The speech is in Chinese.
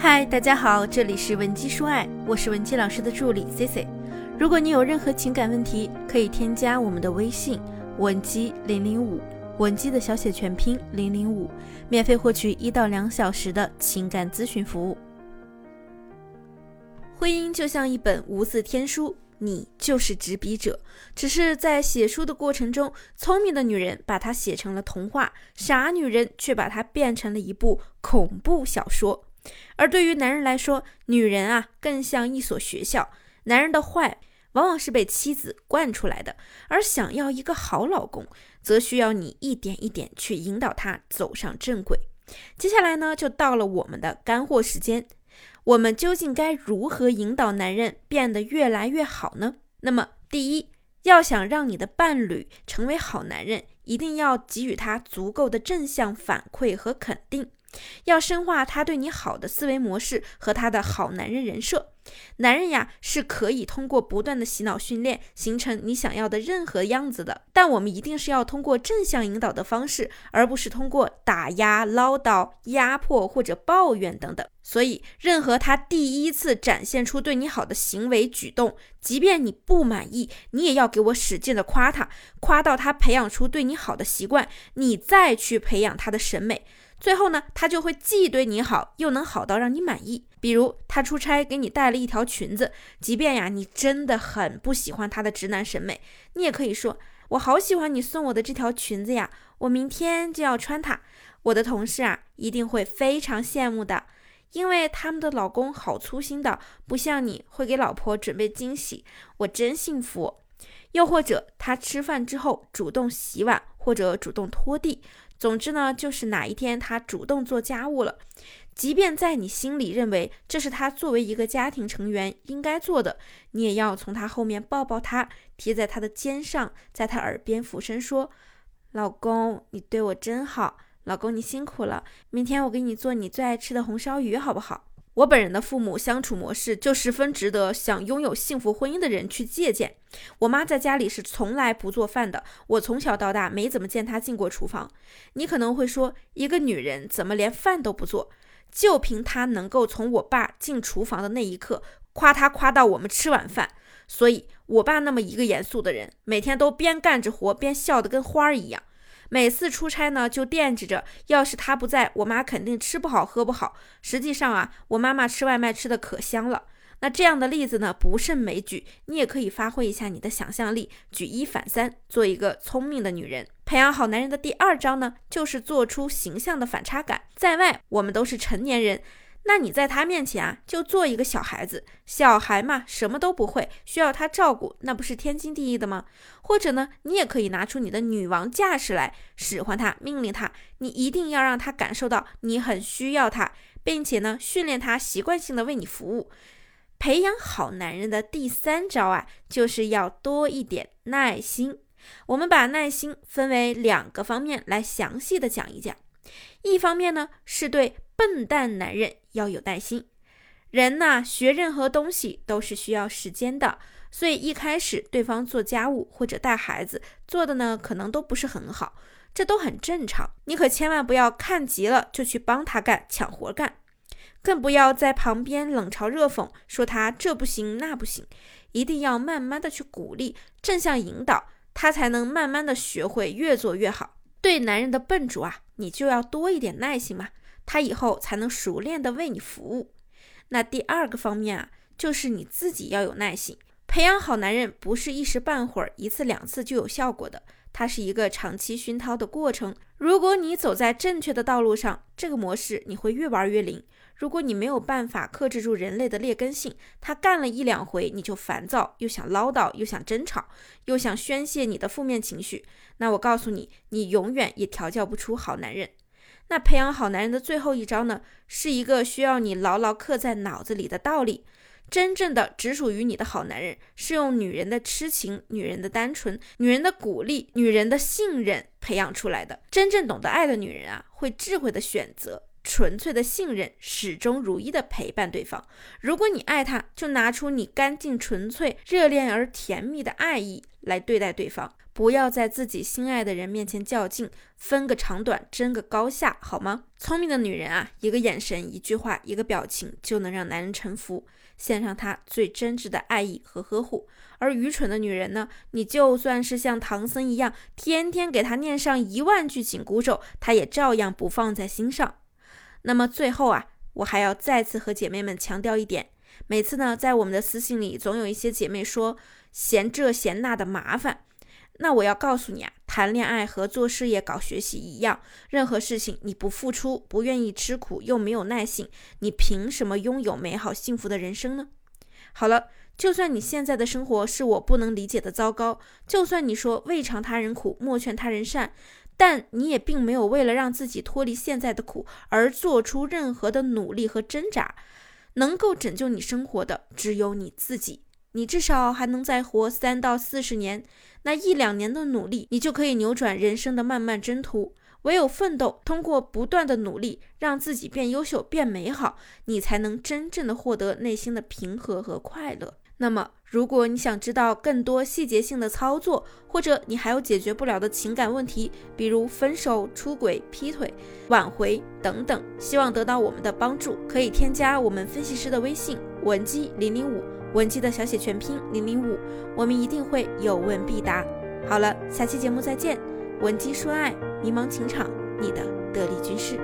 嗨，大家好，这里是文姬说爱，我是文姬老师的助理 C C。如果你有任何情感问题，可以添加我们的微信文姬零零五，文姬的小写全拼零零五，免费获取一到两小时的情感咨询服务。婚姻就像一本无字天书，你就是执笔者，只是在写书的过程中，聪明的女人把它写成了童话，傻女人却把它变成了一部恐怖小说。而对于男人来说，女人啊更像一所学校。男人的坏往往是被妻子惯出来的，而想要一个好老公，则需要你一点一点去引导他走上正轨。接下来呢，就到了我们的干货时间。我们究竟该如何引导男人变得越来越好呢？那么，第一，要想让你的伴侣成为好男人，一定要给予他足够的正向反馈和肯定。要深化他对你好的思维模式和他的好男人人设。男人呀，是可以通过不断的洗脑训练，形成你想要的任何样子的。但我们一定是要通过正向引导的方式，而不是通过打压、唠叨、压迫或者抱怨等等。所以，任何他第一次展现出对你好的行为举动，即便你不满意，你也要给我使劲的夸他，夸到他培养出对你好的习惯，你再去培养他的审美。最后呢，他就会既对你好，又能好到让你满意。比如他出差给你带了一条裙子，即便呀你真的很不喜欢他的直男审美，你也可以说：“我好喜欢你送我的这条裙子呀，我明天就要穿它。”我的同事啊一定会非常羡慕的，因为他们的老公好粗心的，不像你会给老婆准备惊喜，我真幸福。又或者他吃饭之后主动洗碗或者主动拖地。总之呢，就是哪一天他主动做家务了，即便在你心里认为这是他作为一个家庭成员应该做的，你也要从他后面抱抱他，贴在他的肩上，在他耳边俯身说：“老公，你对我真好，老公你辛苦了，明天我给你做你最爱吃的红烧鱼，好不好？”我本人的父母相处模式就十分值得想拥有幸福婚姻的人去借鉴。我妈在家里是从来不做饭的，我从小到大没怎么见她进过厨房。你可能会说，一个女人怎么连饭都不做？就凭她能够从我爸进厨房的那一刻夸她夸到我们吃晚饭。所以，我爸那么一个严肃的人，每天都边干着活边笑得跟花儿一样。每次出差呢，就惦记着，要是他不在，我妈肯定吃不好喝不好。实际上啊，我妈妈吃外卖吃的可香了。那这样的例子呢，不胜枚举。你也可以发挥一下你的想象力，举一反三，做一个聪明的女人。培养好男人的第二招呢，就是做出形象的反差感。在外，我们都是成年人。那你在他面前啊，就做一个小孩子。小孩嘛，什么都不会，需要他照顾，那不是天经地义的吗？或者呢，你也可以拿出你的女王架势来，使唤他，命令他。你一定要让他感受到你很需要他，并且呢，训练他习惯性的为你服务。培养好男人的第三招啊，就是要多一点耐心。我们把耐心分为两个方面来详细的讲一讲。一方面呢，是对笨蛋男人要有耐心。人呐，学任何东西都是需要时间的，所以一开始对方做家务或者带孩子做的呢，可能都不是很好，这都很正常。你可千万不要看急了就去帮他干抢活干，更不要在旁边冷嘲热讽，说他这不行那不行。一定要慢慢的去鼓励，正向引导，他才能慢慢的学会越做越好。对男人的笨拙啊，你就要多一点耐心嘛，他以后才能熟练的为你服务。那第二个方面啊，就是你自己要有耐心。培养好男人不是一时半会儿、一次两次就有效果的，它是一个长期熏陶的过程。如果你走在正确的道路上，这个模式你会越玩越灵。如果你没有办法克制住人类的劣根性，他干了一两回你就烦躁，又想唠叨，又想争吵，又想宣泄你的负面情绪，那我告诉你，你永远也调教不出好男人。那培养好男人的最后一招呢，是一个需要你牢牢刻在脑子里的道理：真正的只属于你的好男人，是用女人的痴情、女人的单纯、女人的鼓励、女人的信任培养出来的。真正懂得爱的女人啊，会智慧的选择。纯粹的信任，始终如一的陪伴对方。如果你爱他，就拿出你干净、纯粹、热恋而甜蜜的爱意来对待对方，不要在自己心爱的人面前较劲，分个长短，争个高下，好吗？聪明的女人啊，一个眼神、一句话、一个表情就能让男人臣服，献上他最真挚的爱意和呵护。而愚蠢的女人呢，你就算是像唐僧一样，天天给他念上一万句紧箍咒，他也照样不放在心上。那么最后啊，我还要再次和姐妹们强调一点。每次呢，在我们的私信里，总有一些姐妹说嫌这嫌那的麻烦。那我要告诉你啊，谈恋爱和做事业、搞学习一样，任何事情你不付出、不愿意吃苦又没有耐性，你凭什么拥有美好幸福的人生呢？好了，就算你现在的生活是我不能理解的糟糕，就算你说未尝他人苦，莫劝他人善，但你也并没有为了让自己脱离现在的苦而做出任何的努力和挣扎。能够拯救你生活的只有你自己，你至少还能再活三到四十年，那一两年的努力，你就可以扭转人生的漫漫征途。唯有奋斗，通过不断的努力，让自己变优秀、变美好，你才能真正的获得内心的平和和快乐。那么，如果你想知道更多细节性的操作，或者你还有解决不了的情感问题，比如分手、出轨、劈腿、挽回等等，希望得到我们的帮助，可以添加我们分析师的微信文姬零零五，文姬的小写全拼零零五，我们一定会有问必答。好了，下期节目再见，文姬说爱，迷茫情场，你的得力军师。